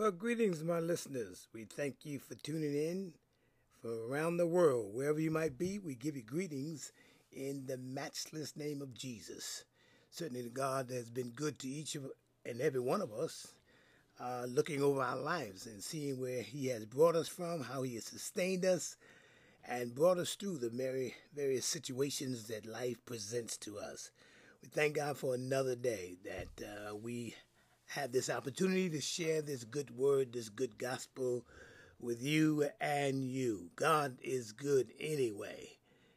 Well, greetings, my listeners. We thank you for tuning in from around the world. Wherever you might be, we give you greetings in the matchless name of Jesus. Certainly, the God has been good to each of and every one of us, uh, looking over our lives and seeing where He has brought us from, how He has sustained us, and brought us through the very various situations that life presents to us. We thank God for another day that uh, we have this opportunity to share this good word, this good gospel with you and you. God is good anyway,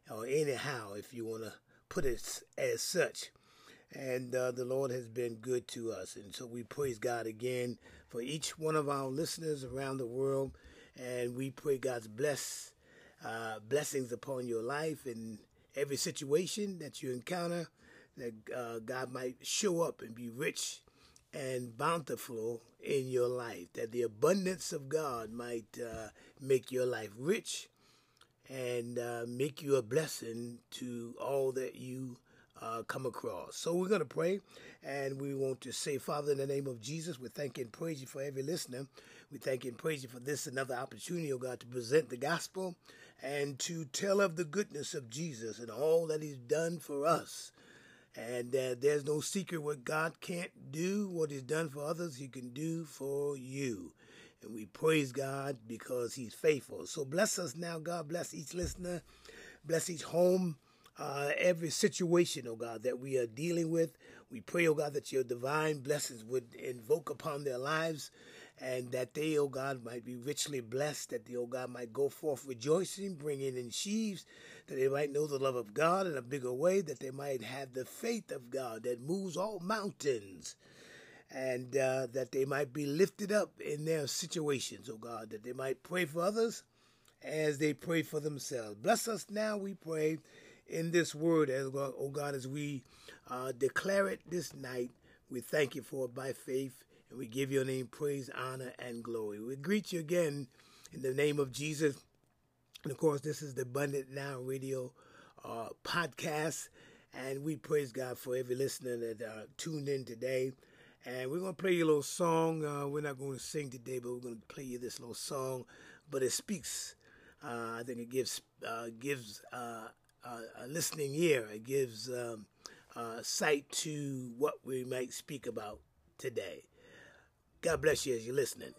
or anyhow, if you want to put it as such. And uh, the Lord has been good to us. And so we praise God again for each one of our listeners around the world. And we pray God's bless, uh, blessings upon your life and every situation that you encounter, that uh, God might show up and be rich and bountiful in your life, that the abundance of God might uh, make your life rich and uh, make you a blessing to all that you uh, come across. So we're going to pray and we want to say, Father, in the name of Jesus, we thank and praise you for every listener. We thank and praise you for this another opportunity, oh God, to present the gospel and to tell of the goodness of Jesus and all that he's done for us. And uh, there's no secret what God can't do, what He's done for others, He can do for you. And we praise God because He's faithful. So bless us now, God. Bless each listener. Bless each home. Uh, every situation, oh God, that we are dealing with. We pray, oh God, that your divine blessings would invoke upon their lives and that they, O God, might be richly blessed, that they, O God, might go forth rejoicing, bringing in sheaves, that they might know the love of God in a bigger way, that they might have the faith of God that moves all mountains, and uh, that they might be lifted up in their situations, O God, that they might pray for others as they pray for themselves. Bless us now, we pray, in this word, as O God, as we uh, declare it this night. We thank you for it by faith and we give your name praise, honor, and glory. We greet you again in the name of Jesus. And of course, this is the Abundant Now Radio uh, podcast. And we praise God for every listener that uh, tuned in today. And we're going to play you a little song. Uh, we're not going to sing today, but we're going to play you this little song. But it speaks. Uh, I think it gives uh, gives uh, a listening ear. It gives um, sight to what we might speak about today. God bless you as you're listening.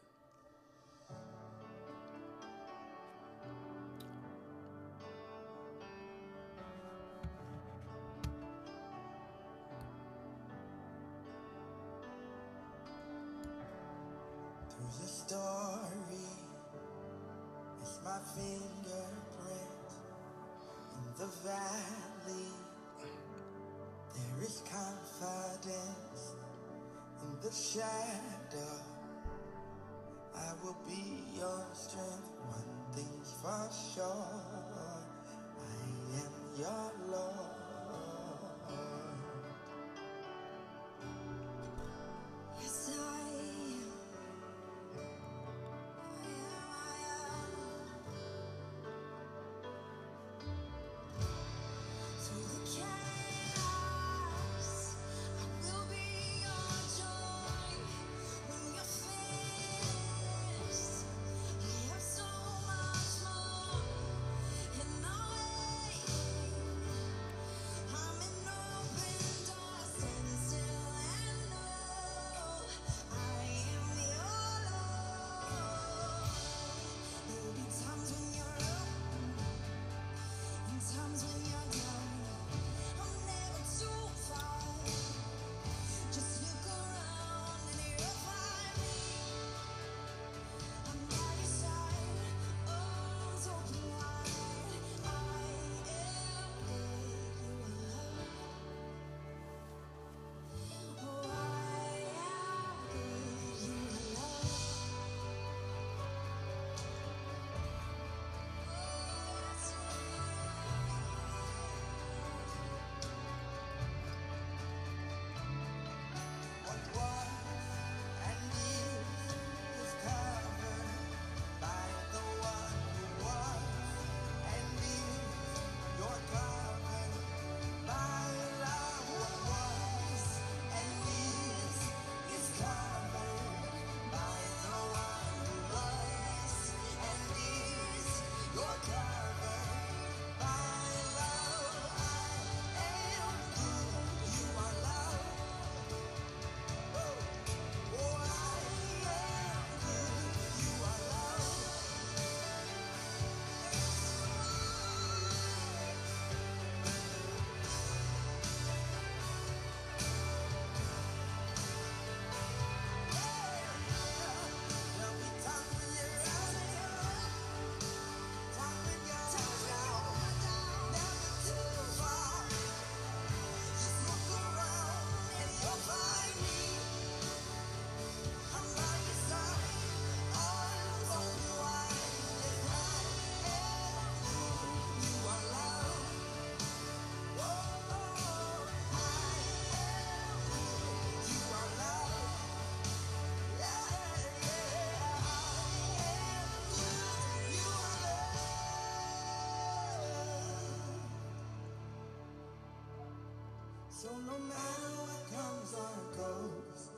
no matter what comes or goes.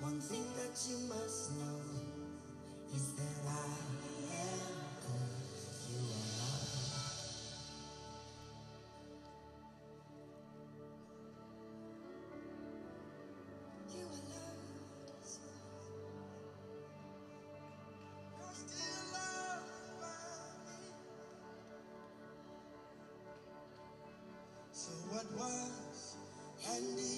One thing that you must know Is that I am good. You are not You are loved. You're still loved by me. So what was Sunday.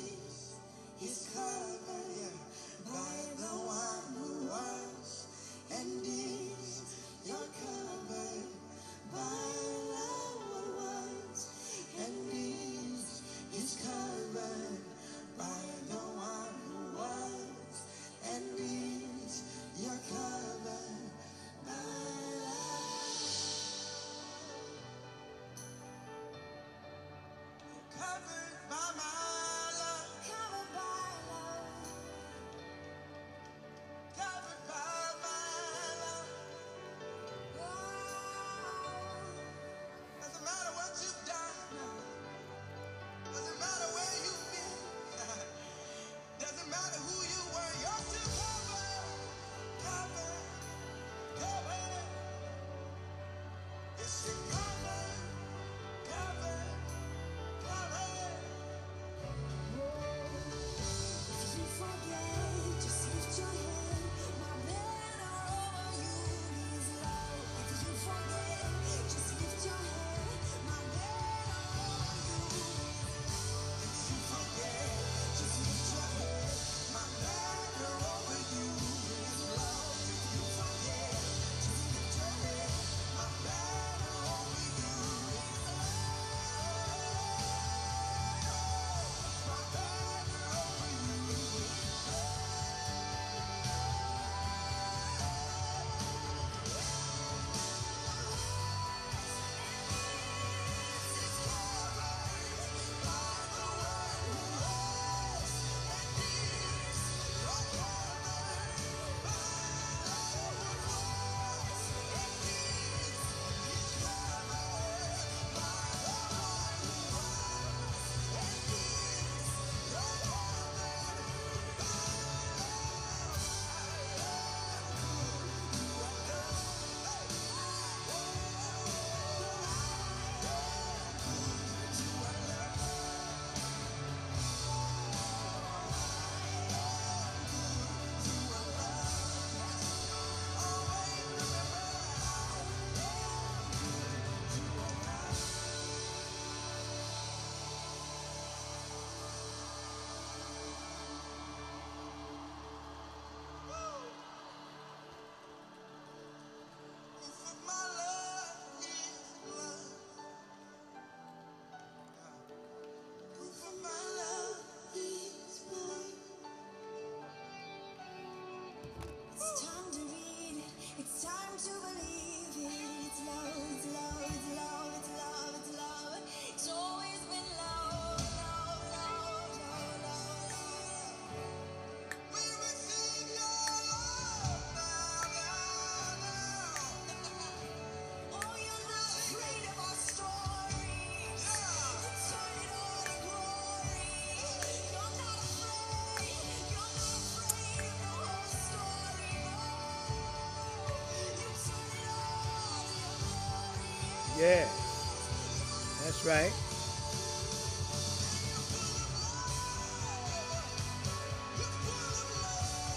right?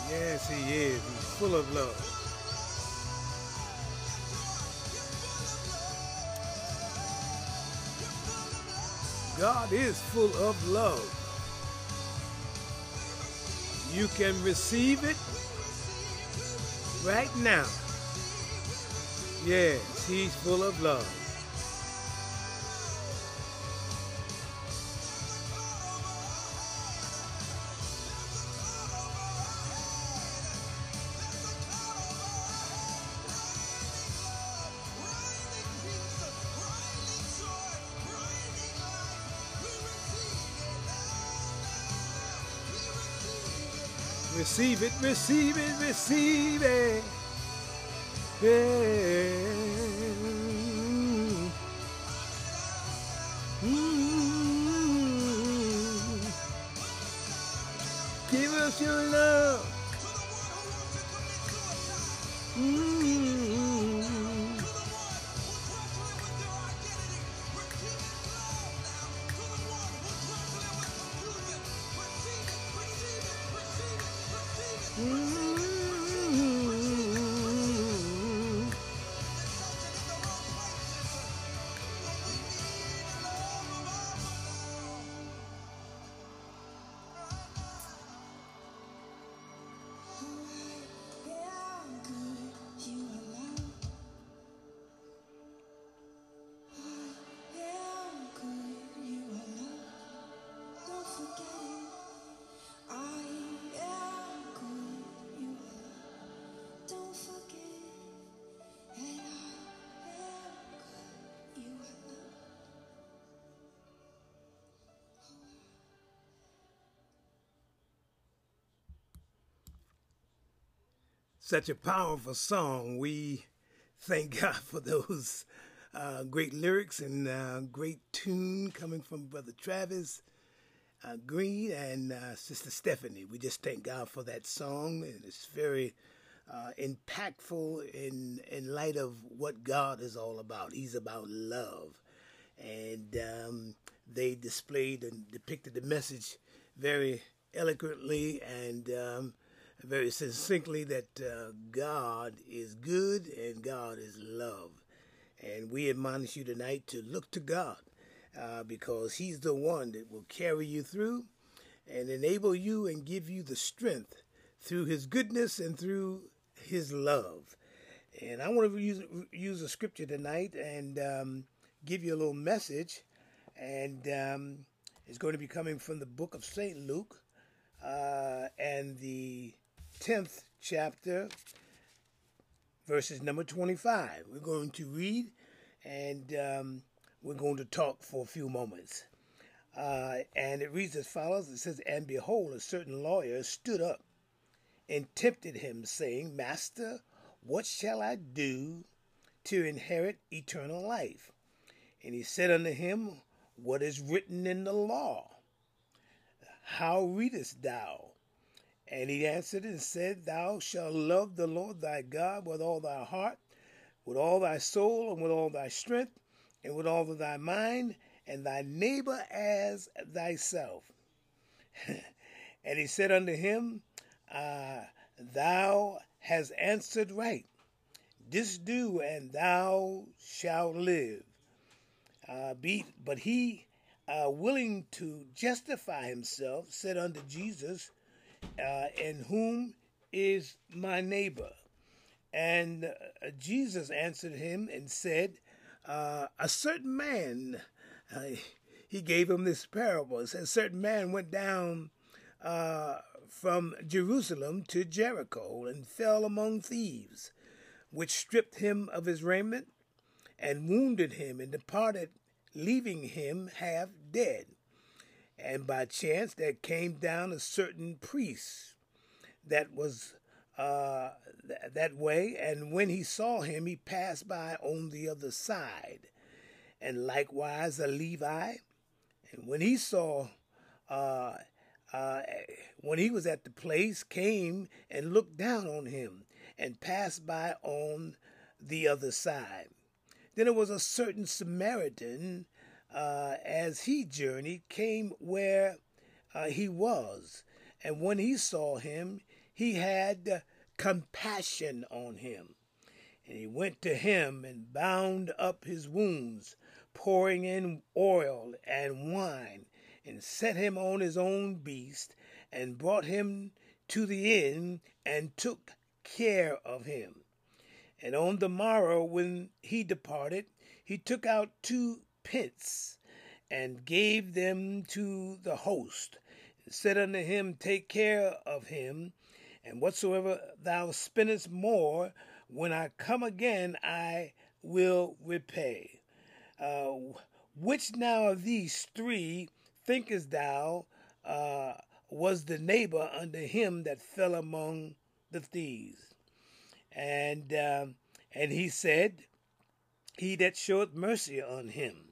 Yes, he is. He's full of love. God is full of love. You can receive it right now. Yes, he's full of love. Receive it, receive it, receive it. Yeah. Such a powerful song. We thank God for those uh, great lyrics and uh, great tune coming from Brother Travis uh, Greene and uh, Sister Stephanie. We just thank God for that song, and it's very uh, impactful in in light of what God is all about. He's about love, and um, they displayed and depicted the message very eloquently and um, very succinctly that uh, God is good and God is love. And we admonish you tonight to look to God uh, because He's the one that will carry you through and enable you and give you the strength through His goodness and through His love. And I want to use, use a scripture tonight and um, give you a little message. And um, it's going to be coming from the book of St. Luke uh, and the 10th chapter, verses number 25. We're going to read and um, we're going to talk for a few moments. Uh, and it reads as follows It says, And behold, a certain lawyer stood up and tempted him, saying, Master, what shall I do to inherit eternal life? And he said unto him, What is written in the law? How readest thou? And he answered and said, Thou shalt love the Lord thy God with all thy heart, with all thy soul, and with all thy strength, and with all of thy mind, and thy neighbor as thyself. and he said unto him, uh, Thou hast answered right. This do, and thou shalt live. Uh, be, but he, uh, willing to justify himself, said unto Jesus, uh, And whom is my neighbor? And uh, Jesus answered him and said, uh, A certain man, uh, he gave him this parable. It says, A certain man went down uh, from Jerusalem to Jericho and fell among thieves, which stripped him of his raiment and wounded him and departed, leaving him half dead. And by chance there came down a certain priest that was uh, th- that way, and when he saw him, he passed by on the other side. And likewise a Levi, and when he saw, uh, uh, when he was at the place, came and looked down on him, and passed by on the other side. Then there was a certain Samaritan, uh, as he journeyed, came where uh, he was. And when he saw him, he had compassion on him. And he went to him and bound up his wounds, pouring in oil and wine, and set him on his own beast, and brought him to the inn, and took care of him. And on the morrow, when he departed, he took out two pence and gave them to the host, and said unto him, Take care of him, and whatsoever thou spendest more, when I come again, I will repay. Uh, which now of these three thinkest thou uh, was the neighbor unto him that fell among the thieves? And um, and he said, He that showeth mercy on him.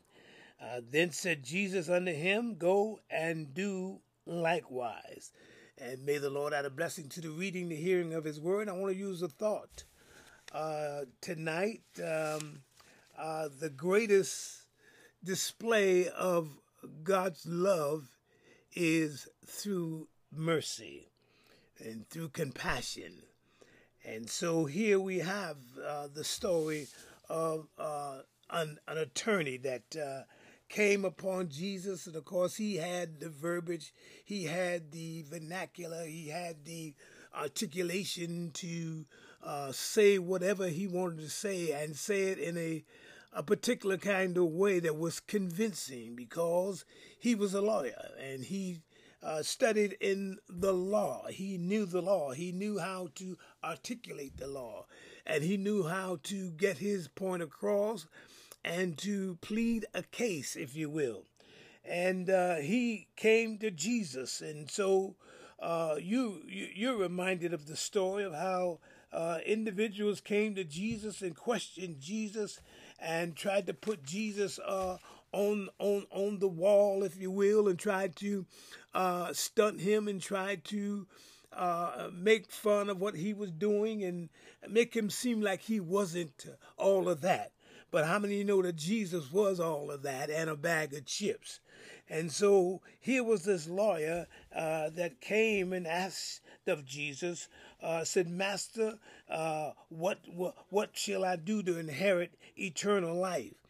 Uh, then said Jesus unto him, Go and do likewise. And may the Lord add a blessing to the reading, the hearing of His word. I want to use a thought uh, tonight. Um, uh, the greatest display of God's love is through mercy and through compassion. And so here we have uh, the story of uh, an, an attorney that uh, came upon Jesus. And of course, he had the verbiage, he had the vernacular, he had the articulation to uh, say whatever he wanted to say and say it in a a particular kind of way that was convincing because he was a lawyer and he uh, studied in the law. He knew the law. He knew how to articulate the law. And he knew how to get his point across and to plead a case, if you will. And uh, he came to Jesus. And so uh, you, you, you're reminded of the story of how uh, individuals came to Jesus and questioned Jesus and tried to put Jesus uh, on on on the wall, if you will, and tried to uh, stunt him and tried to uh, make fun of what he was doing and make him seem like he wasn't all of that. But how many know that Jesus was all of that and a bag of chips? And so here was this lawyer uh, that came and asked of Jesus, uh, said, Master, uh, what, what, what shall I do to inherit eternal life?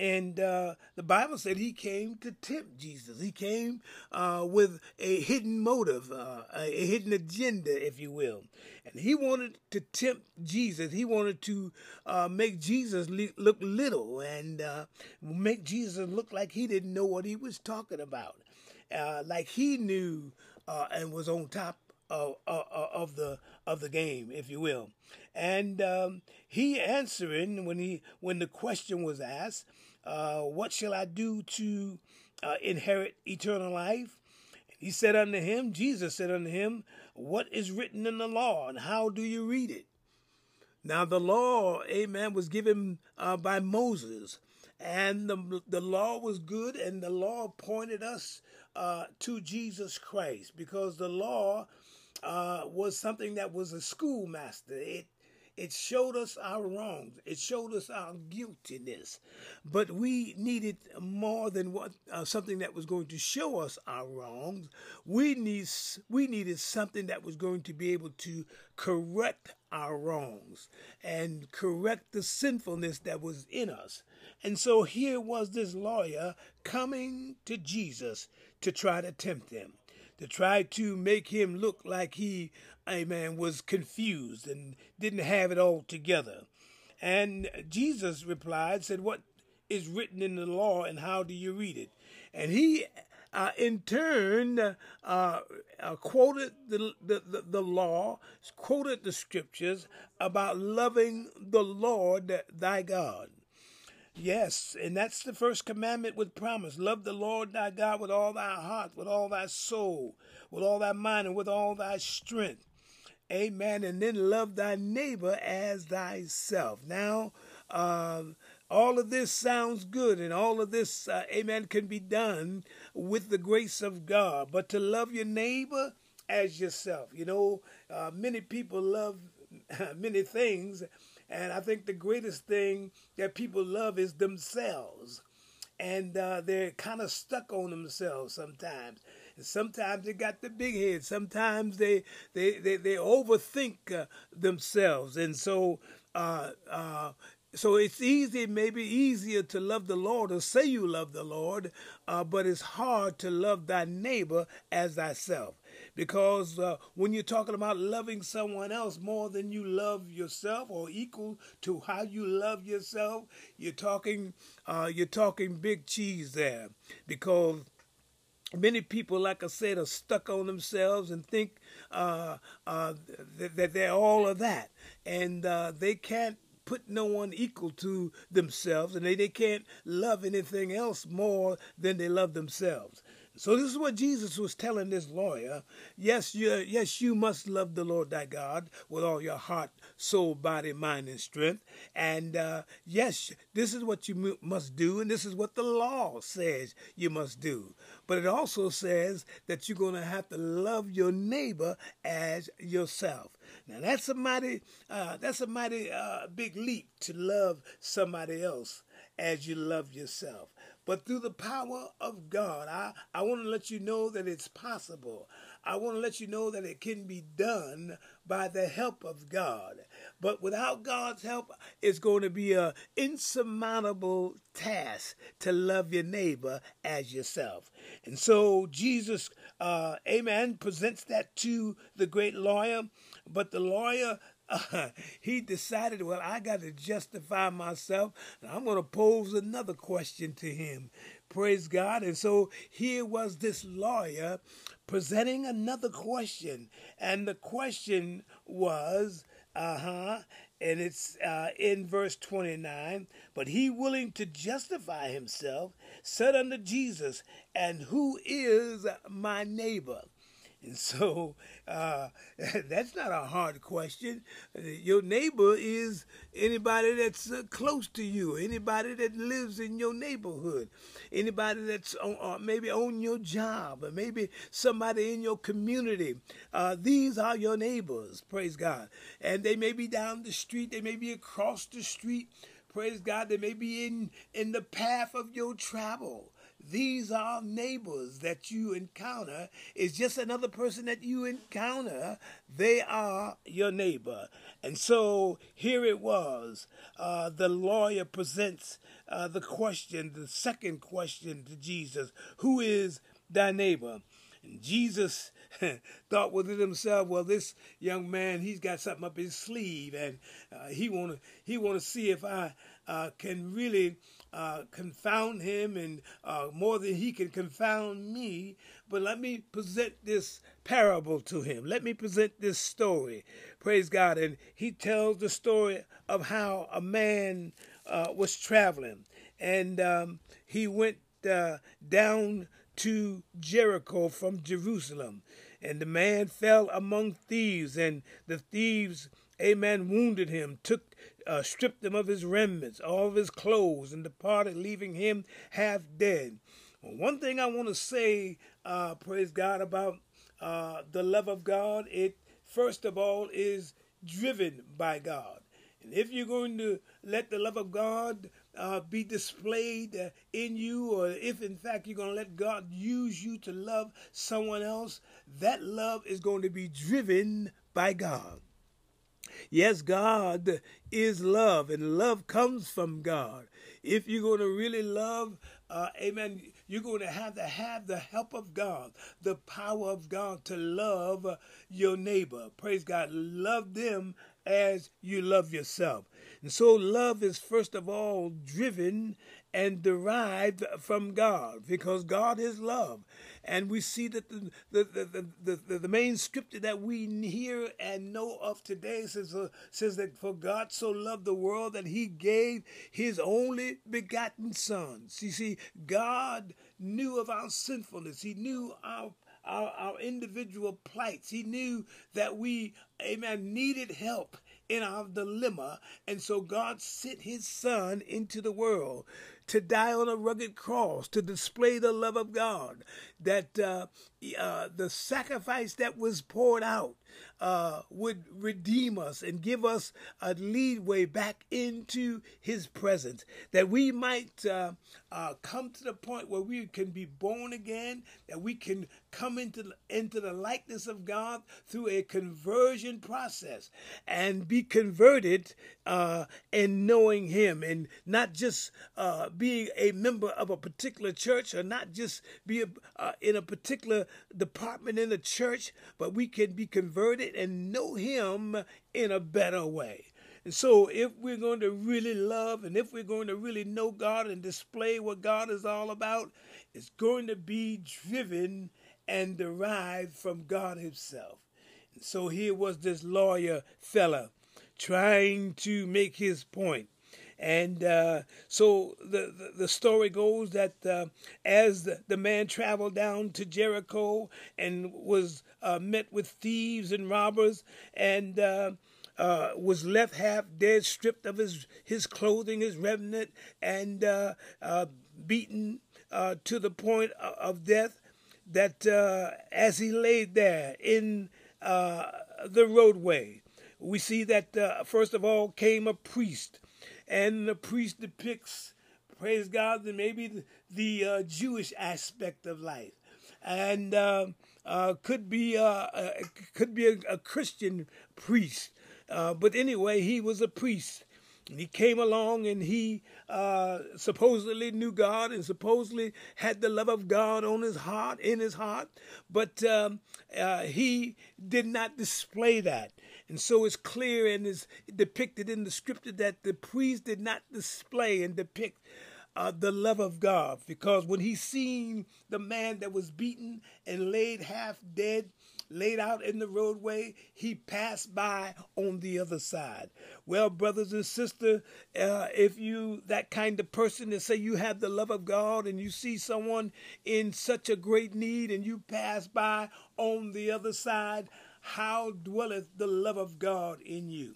And uh, the Bible said he came to tempt Jesus. He came uh, with a hidden motive, uh, a hidden agenda, if you will. And he wanted to tempt Jesus. He wanted to uh, make Jesus look little and uh, make Jesus look like he didn't know what he was talking about, uh, like he knew and was on top of, of, of the of the game, if you will. And um, he answering when he when the question was asked, uh, "What shall I do to uh, inherit eternal life?" He said unto him, Jesus said unto him, "What is written in the law, and how do you read it?" Now the law, Amen, was given uh, by Moses, and the the law was good, and the law pointed us uh, to Jesus Christ because the law uh, was something that was a schoolmaster. It it showed us our wrongs. It showed us our guiltiness. But we needed more than what uh, something that was going to show us our wrongs. We need we needed something that was going to be able to correct our wrongs and correct the sinfulness that was in us. And so here was this lawyer coming to Jesus to try to tempt him to try to make him look like he, amen, was confused and didn't have it all together. And Jesus replied, said, What is written in the law and how do you read it? And he, uh, in turn, uh, uh, quoted the, the, the, law, quoted the scriptures about loving the Lord thy God. Yes, and that's the first commandment with promise. Love the Lord thy God with all thy heart, with all thy soul, with all thy mind, and with all thy strength. Amen. And then love thy neighbor as thyself. Now, uh, all of this sounds good, and all of this, uh, amen, can be done with the grace of God. But to love your neighbor as yourself, you know, uh, many people love many things and I think the greatest thing that people love is themselves. And uh, they're kind of stuck on themselves sometimes. And sometimes they got the big head. Sometimes they they they, they overthink uh, themselves. And so uh, uh so it's easy, maybe easier to love the Lord or say you love the Lord, uh, but it's hard to love thy neighbor as thyself. Because uh, when you're talking about loving someone else more than you love yourself or equal to how you love yourself, you're talking uh, you're talking big cheese there. Because many people, like I said, are stuck on themselves and think uh, uh, that they're all of that, and uh, they can't put no one equal to themselves, and they, they can't love anything else more than they love themselves. So this is what Jesus was telling this lawyer. Yes, you, yes, you must love the Lord thy God with all your heart, soul, body, mind, and strength. And uh, yes, this is what you mu- must do, and this is what the law says you must do. But it also says that you're going to have to love your neighbor as yourself. Now that's a mighty, uh, that's a mighty uh, big leap to love somebody else as you love yourself. But through the power of God, I, I want to let you know that it's possible. I want to let you know that it can be done by the help of God. But without God's help, it's going to be an insurmountable task to love your neighbor as yourself. And so Jesus, uh, amen, presents that to the great lawyer. But the lawyer uh, he decided, well, I got to justify myself. I'm going to pose another question to him. Praise God. And so here was this lawyer presenting another question. And the question was, uh huh, and it's uh, in verse 29 but he willing to justify himself said unto jesus and who is my neighbor and so uh, that's not a hard question. Your neighbor is anybody that's uh, close to you, anybody that lives in your neighborhood, anybody that's on, uh, maybe on your job, or maybe somebody in your community. Uh, these are your neighbors, praise God. And they may be down the street, they may be across the street. Praise God, they may be in, in the path of your travel. These are neighbors that you encounter. It's just another person that you encounter. They are your neighbor. And so here it was. Uh, the lawyer presents uh, the question, the second question to Jesus Who is thy neighbor? And Jesus thought within himself, well, this young man, he's got something up his sleeve, and uh, he want to he want to see if I uh, can really uh, confound him and uh, more than he can confound me. But let me present this parable to him. Let me present this story. Praise God. And he tells the story of how a man uh, was traveling and um, he went uh, down to Jericho from Jerusalem. And the man fell among thieves, and the thieves, amen, wounded him, took uh, stripped him of his remnants, all of his clothes, and departed, leaving him half dead. Well, one thing I want to say, uh, praise God, about uh, the love of God, it first of all is driven by God. And if you're going to let the love of God uh, be displayed uh, in you, or if in fact you're going to let God use you to love someone else, that love is going to be driven by God. Yes, God is love, and love comes from God. If you're going to really love, uh, amen, you're going to have to have the help of God, the power of God to love your neighbor. Praise God. Love them as you love yourself. And so love is first of all driven and derived from God because God is love. And we see that the, the, the, the, main scripture that we hear and know of today says, uh, says that for God so loved the world that he gave his only begotten son. You see, God knew of our sinfulness. He knew our our, our individual plights. He knew that we, amen, needed help in our dilemma. And so God sent his son into the world to die on a rugged cross to display the love of God. That uh, uh, the sacrifice that was poured out uh, would redeem us and give us a leadway back into His presence, that we might uh, uh, come to the point where we can be born again, that we can come into into the likeness of God through a conversion process and be converted uh, in knowing Him, and not just being a member of a particular church, or not just be a, uh, in a particular department in the church, but we can be converted and know Him in a better way. And so, if we're going to really love and if we're going to really know God and display what God is all about, it's going to be driven and derived from God Himself. And so, here was this lawyer fella trying to make his point. And uh, so the, the, the story goes that uh, as the, the man traveled down to Jericho and was uh, met with thieves and robbers and uh, uh, was left half dead, stripped of his, his clothing, his remnant, and uh, beaten to the point of death. That as he lay there in the roadway, we see that first of all came a priest, and the priest depicts, praise God, the, maybe the, the uh, Jewish aspect of life, and uh, uh, could be uh, uh, could be a, a Christian priest. Uh, but anyway, he was a priest. And he came along and he supposedly knew God and supposedly had the love of God on his heart, in his heart, but um, he did not display that. And so it's clear and is depicted in the scripture that the priest did not display and depict uh, the love of God because when he seen the man that was beaten and laid half dead, laid out in the roadway, he passed by on the other side. Well, brothers and sisters, uh, if you that kind of person that say you have the love of God and you see someone in such a great need and you pass by on the other side, how dwelleth the love of God in you?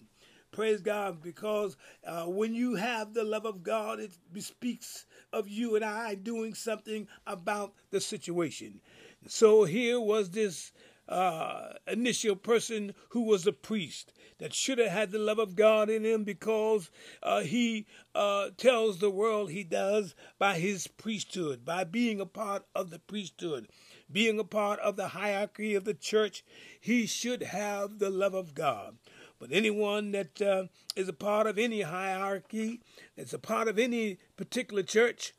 Praise God, because uh, when you have the love of God, it speaks of you and I doing something about the situation. So here was this uh, initial person who was a priest that should have had the love of God in him because uh, he uh, tells the world he does by his priesthood, by being a part of the priesthood, being a part of the hierarchy of the church. He should have the love of God. But anyone that uh, is a part of any hierarchy, that's a part of any particular church,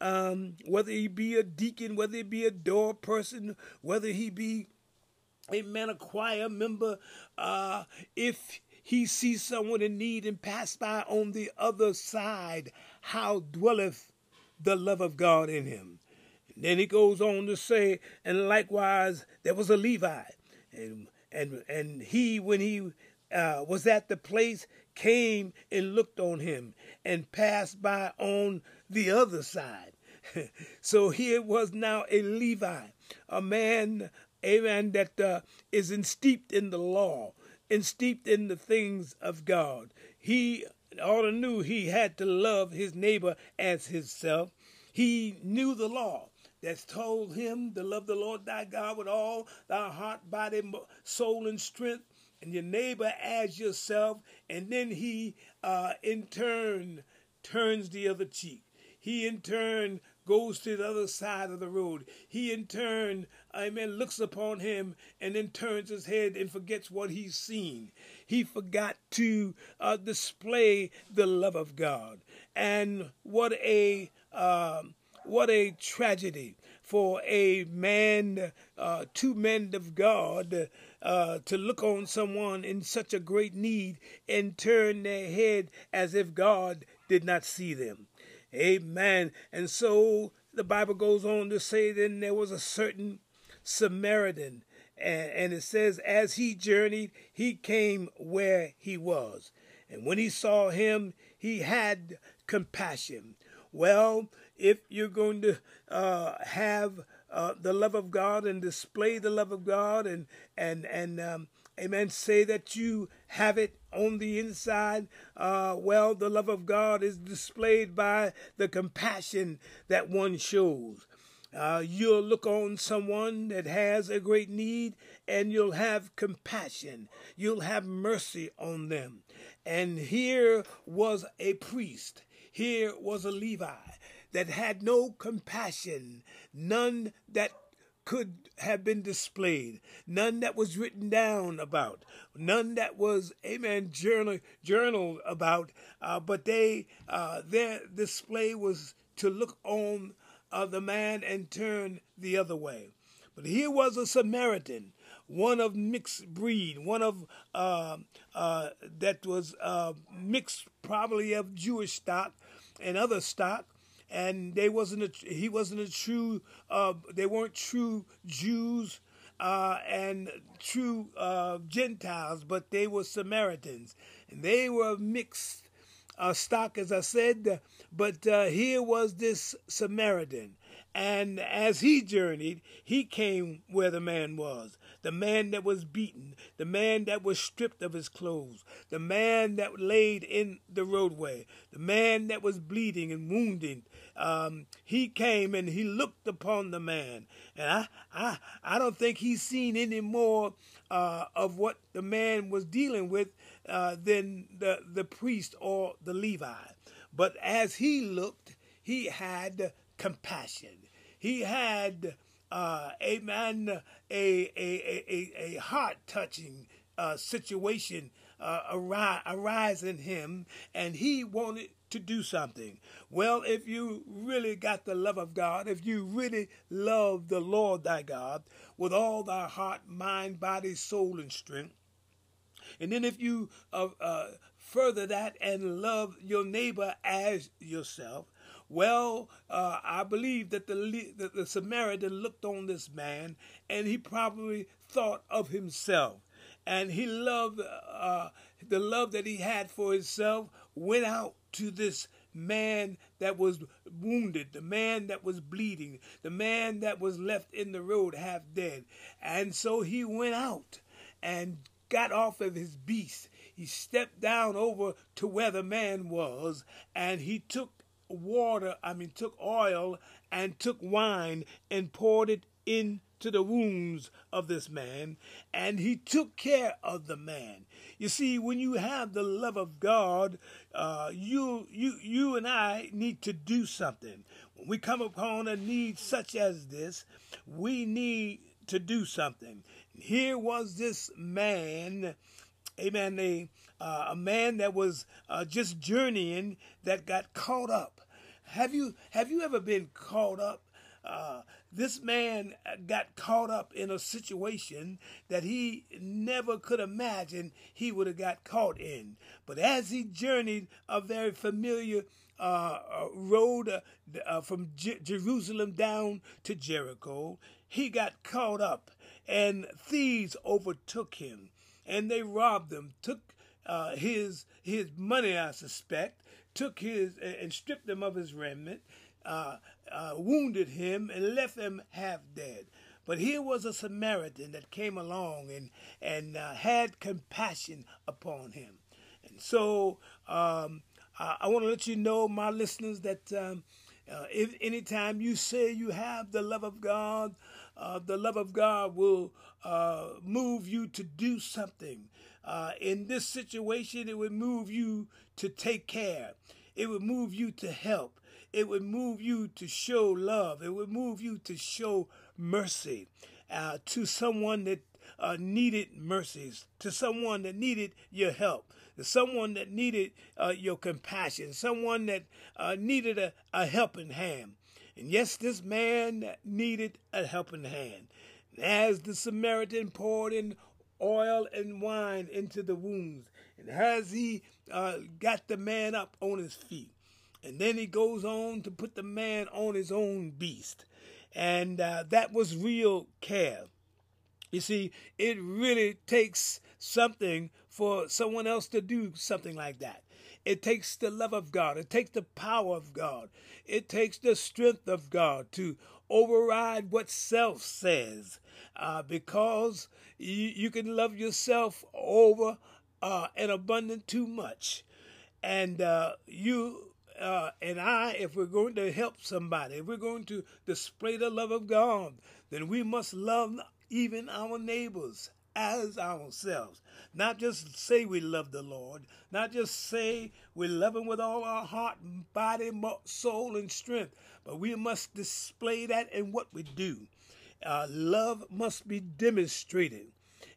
um, whether he be a deacon, whether he be a door person, whether he be amen, a choir member, uh, if he sees someone in need and pass by on the other side, how dwelleth the love of God in him? And then he goes on to say, and likewise there was a Levi, and and and he when he uh, was at the place came and looked on him and passed by on the other side. so here was now a Levi, a man amen, that uh, is in, steeped in the law and steeped in the things of God. He ought to knew he had to love his neighbor as himself. He knew the law that's told him to love the Lord thy God with all thy heart, body, soul, and strength, and your neighbor as yourself. And then he, uh, in turn, turns the other cheek. He, in turn, goes to the other side of the road. He in turn, amen, looks upon him and then turns his head and forgets what he's seen. He forgot to uh, display the love of God. And what a uh, what a tragedy for a man, uh, two men of God, uh, to look on someone in such a great need and turn their head as if God did not see them. Amen. And so the Bible goes on to say then there was a certain Samaritan, and, and it says, as he journeyed, he came where he was. And when he saw him, he had compassion. Well, if you're going to uh, have uh, the love of God and display the love of God and and and um, amen, say that you have it on the inside. Uh, well, the love of God is displayed by the compassion that one shows. Uh, you'll look on someone that has a great need and you'll have compassion. You'll have mercy on them. And here was a priest. Here was a Levi that had no compassion, none that could have been displayed, none that was written down about, none that was, amen, journal journaled about, uh, but they uh, their display was to look on uh, the man and turn the other way. But here was a Samaritan, one of mixed breed, one of uh, uh, that was uh, mixed, probably of Jewish stock and other stock, and they wasn't a, he wasn't a true uh, they weren't true Jews uh, and true uh, Gentiles, but they were Samaritans, and they were mixed uh, stock, as I said, but uh, here was this Samaritan. And as he journeyed, he came where the man was. The man that was beaten, the man that was stripped of his clothes, the man that laid in the roadway, the man that was bleeding and wounded. Um, he came and he looked upon the man. And I, I, I don't think he's seen any more uh, of what the man was dealing with uh, than the, the priest or the Levi. But as he looked, he had compassion. He had, uh, amen, a, a, a, a heart touching uh, situation uh, arise, arise in him, and he wanted to do something. Well, if you really got the love of God, if you really love the Lord thy God with all thy heart, mind, body, soul, and strength, and then if you uh, uh, further that and love your neighbor as yourself, well, uh, I believe that the, that the Samaritan looked on this man and he probably thought of himself. And he loved uh, the love that he had for himself, went out to this man that was wounded, the man that was bleeding, the man that was left in the road half dead. And so he went out and got off of his beast. He stepped down over to where the man was and he took water, I mean, took oil and took wine and poured it into the wounds of this man, and he took care of the man. You see, when you have the love of God, uh, you, you, you and I need to do something. When we come upon a need such as this, we need to do something. Here was this man, amen, a, uh, a man that was uh, just journeying that got caught up. Have you have you ever been caught up? Uh, this man got caught up in a situation that he never could imagine he would have got caught in. But as he journeyed a very familiar uh, uh road uh, uh, from J- Jerusalem down to Jericho, he got caught up, and thieves overtook him, and they robbed him, took uh, his his money, I suspect, took his and stripped him of his remnant, uh, uh, wounded him, and left him half dead. But here was a Samaritan that came along and and uh, had compassion upon him, and so um, I, I want to let you know, my listeners, that um, uh, if anytime you say you have the love of God, uh, the love of God will uh, move you to do something. Uh, in this situation, it would move you to take care. It would move you to help. It would move you to show love. It would move you to show mercy uh, to someone that uh, needed mercies, to someone that needed your help, to someone that needed uh, your compassion, someone that uh, needed a, a helping hand. And yes, this man needed a helping hand. As the Samaritan poured in oil and wine into the wounds. And has he uh, got the man up on his feet, and then he goes on to put the man on his own beast. And uh, that was real care. You see, it really takes something for someone else to do something like that. It takes the love of God. It takes the power of God. It takes the strength of God to override what self says uh, because you, you can love yourself over uh, and abundant too much. And uh, you uh, and I, if we're going to help somebody, if we're going to display the love of God, then we must love even our neighbors as ourselves. Not just say we love the Lord, not just say we love Him with all our heart, body, soul, and strength, but we must display that in what we do. Uh, love must be demonstrated,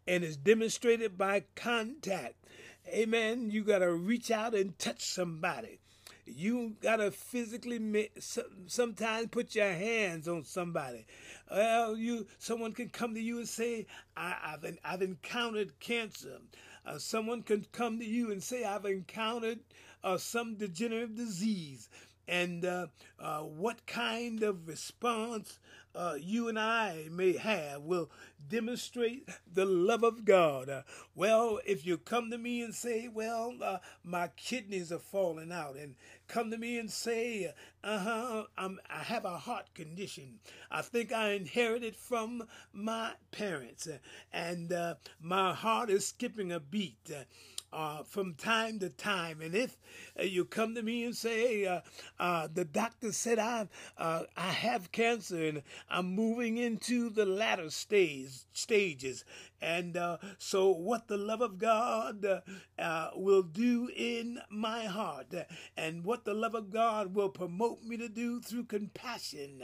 and it's demonstrated by contact. Amen. You got to reach out and touch somebody. You got to physically sometimes put your hands on somebody. Well, you someone can come to you and say, I, have I've encountered cancer. Uh, someone can come to you and say, I've encountered uh, some degenerative disease. and uh, uh, what kind of response uh, you and I may have will demonstrate the love of God. Uh, well, if you come to me and say, Well, uh, my kidneys are falling out, and come to me and say, Uh huh, I have a heart condition. I think I inherited from my parents, uh, and uh, my heart is skipping a beat. Uh, from time to time. And if uh, you come to me and say, uh, uh the doctor said I uh, I have cancer and I'm moving into the latter stage stages, and uh, so, what the love of God will do in my heart, and what the love of God will promote me to do through compassion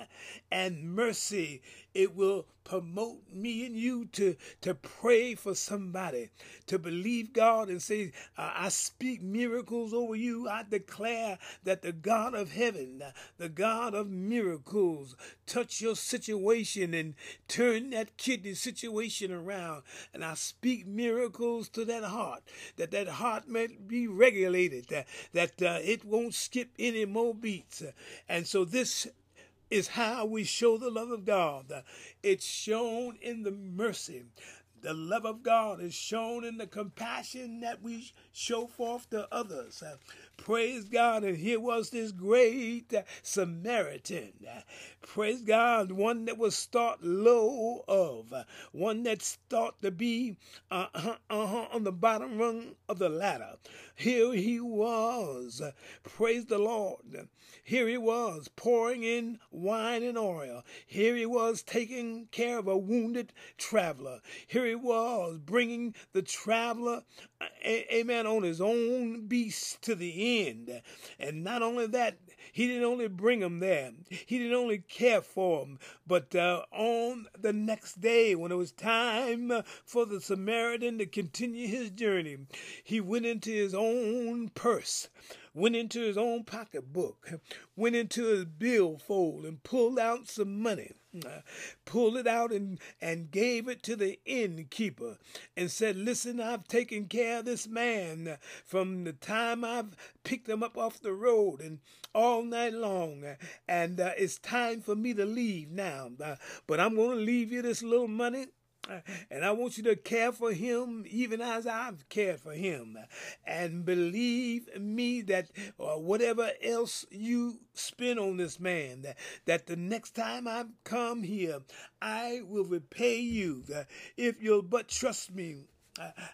and mercy, it will promote me and you to, to pray for somebody, to believe God and say, I speak miracles over you. I declare that the God of heaven, the God of miracles, touch your situation and turn that kidney situation around. And I speak miracles to that heart, that that heart may be regulated, that, that uh, it won't skip any more beats. And so this is how we show the love of God. It's shown in the mercy. The love of God is shown in the compassion that we show forth to others. Praise God. And here was this great Samaritan. Praise God. One that was thought low of. One that's thought to be uh, uh, uh, on the bottom rung of the ladder. Here he was. Praise the Lord. Here he was pouring in wine and oil. Here he was taking care of a wounded traveler. Here he was bringing the traveler, a amen, on his own beast to the end. And not only that, he didn't only bring him there, he didn't only care for him, but uh, on the next day, when it was time for the Samaritan to continue his journey, he went into his own purse went into his own pocketbook, went into his billfold and pulled out some money, pulled it out and, and gave it to the innkeeper and said, Listen, I've taken care of this man from the time I've picked him up off the road and all night long. And uh, it's time for me to leave now. Uh, but I'm going to leave you this little money and I want you to care for him even as I've cared for him. And believe me that uh, whatever else you spend on this man, that, that the next time I come here, I will repay you. If you'll but trust me,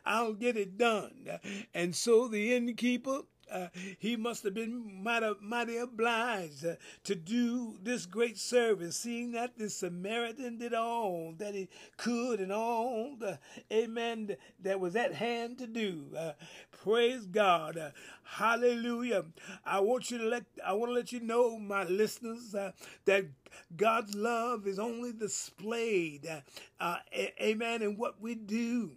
I'll get it done. And so the innkeeper uh, he must have been mighty, mighty obliged uh, to do this great service, seeing that the Samaritan did all that he could and all the amen that was at hand to do. Uh, praise God. Uh, hallelujah. I want you to let I want to let you know, my listeners, uh, that God's love is only displayed, amen, in what we do.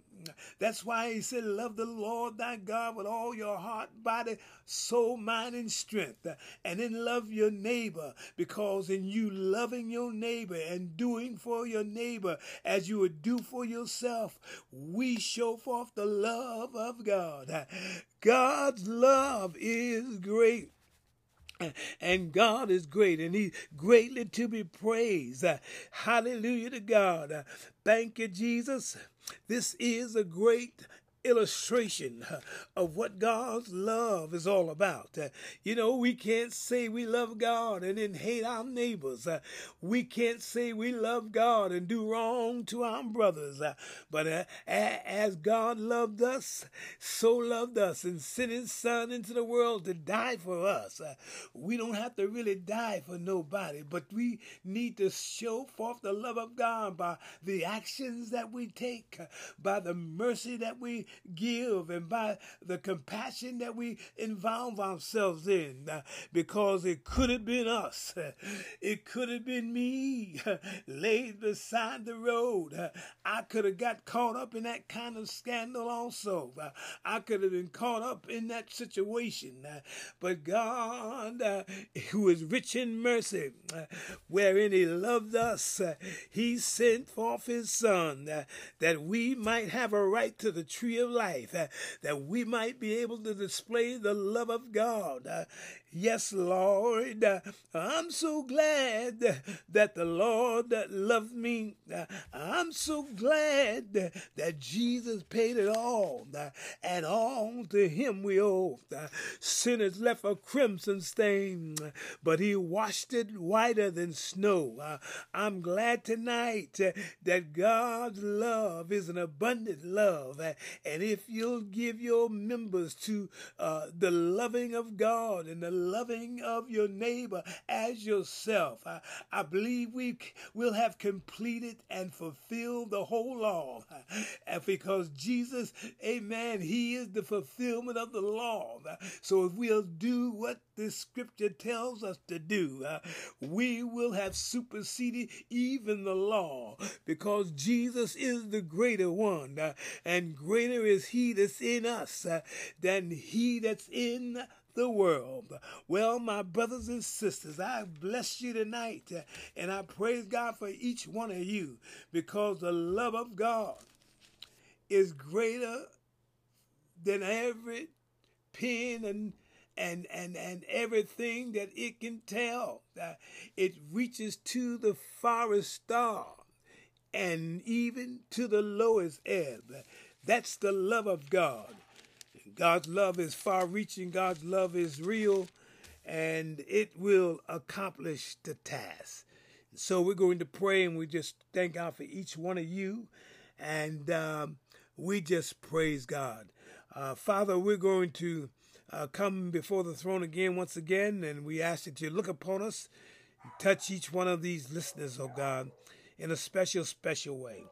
That's why he said, Love the Lord thy God with all your heart, body, soul, mind, and strength. And then love your neighbor, because in you loving your neighbor and doing for your neighbor as you would do for yourself, we show forth the love of God. God's love is great and God is great and He's greatly to be praised. Hallelujah to God. Thank you, Jesus. This is a great illustration of what God's love is all about. Uh, you know, we can't say we love God and then hate our neighbors. Uh, we can't say we love God and do wrong to our brothers. Uh, but as God loved us, so loved us and sent his son into the world to die for us. We don't have to really die for nobody, but we need to show forth the love of God by the actions that we take, by the mercy that we give and by the compassion that we involve ourselves in uh, because it could have been us. It could have been me laid beside the road. I could have got caught up in that kind of scandal also. I could have been caught up in that situation. But God, uh, who is rich in mercy, uh, wherein he loved us, uh, he sent forth his son that we might have a right to the tree of life, uh, that we might be able to display the love of God. Uh, yes, Lord, uh, I'm so glad that the Lord loved me. Uh, I'm so glad that Jesus paid it all, uh, and all to Him we owe. Uh, sinners left a crimson stain, but He washed it whiter than snow. I'm glad tonight that God's love is an abundant love. And if you'll give your members to uh, the loving of God and the loving of your neighbor as yourself, I, I believe we will have completed and fulfilled the whole law. And because Jesus, amen, He is the fulfillment of the law. So if we'll do what the scripture tells us to do, uh, we will have superseded even the law because Jesus is the greater one, uh, and greater is He that's in us uh, than He that's in the world. Well, my brothers and sisters, I bless you tonight uh, and I praise God for each one of you because the love of God is greater than every pen and and and and everything that it can tell. Uh, it reaches to the farthest star and even to the lowest ebb. That's the love of God. God's love is far reaching, God's love is real, and it will accomplish the task. So we're going to pray and we just thank God for each one of you. And um, we just praise God. Uh, Father, we're going to uh, come before the throne again, once again, and we ask that you look upon us, touch each one of these listeners, oh God, in a special, special way.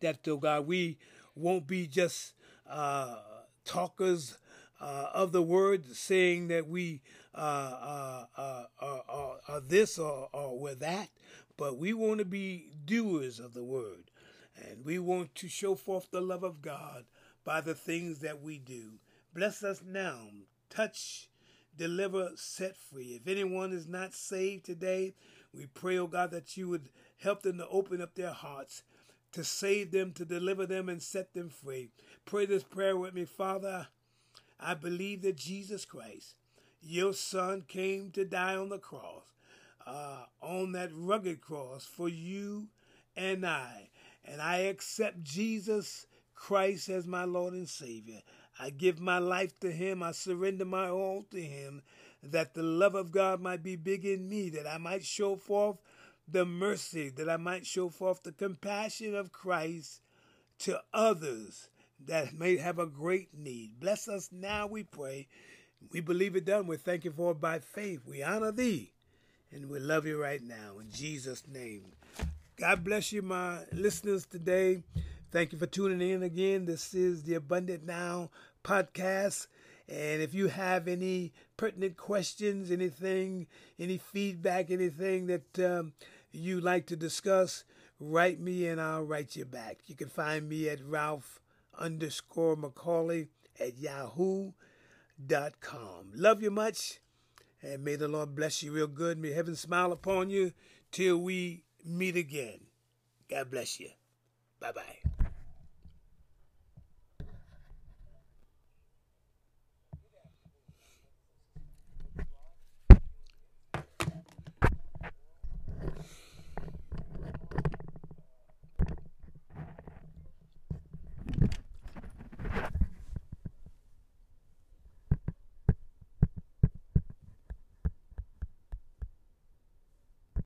That, oh God, we won't be just uh, talkers uh, of the word, saying that we uh, uh, uh, are, are, are this or, or we're that, but we want to be doers of the word. And we want to show forth the love of God by the things that we do. Bless us now. Touch, deliver, set free. If anyone is not saved today, we pray, oh God, that you would help them to open up their hearts to save them, to deliver them, and set them free. Pray this prayer with me, Father. I believe that Jesus Christ, your Son, came to die on the cross, uh, on that rugged cross for you and I. And I accept Jesus Christ as my Lord and Savior. I give my life to Him. I surrender my all to Him, that the love of God might be big in me, that I might show forth the mercy, that I might show forth the compassion of Christ to others that may have a great need. Bless us now, we pray. We believe it done. We thank you for it by faith. We honor thee and we love you right now. In Jesus' name. God bless you, my listeners today. Thank you for tuning in again. This is the Abundant Now podcast. And if you have any pertinent questions, anything, any feedback, anything that um, you like to discuss, write me and I'll write you back. You can find me at Ralph underscore Macaulay at yahoo.com. Love you much. And may the Lord bless you real good. May heaven smile upon you till we meet again. God bless you. Bye bye.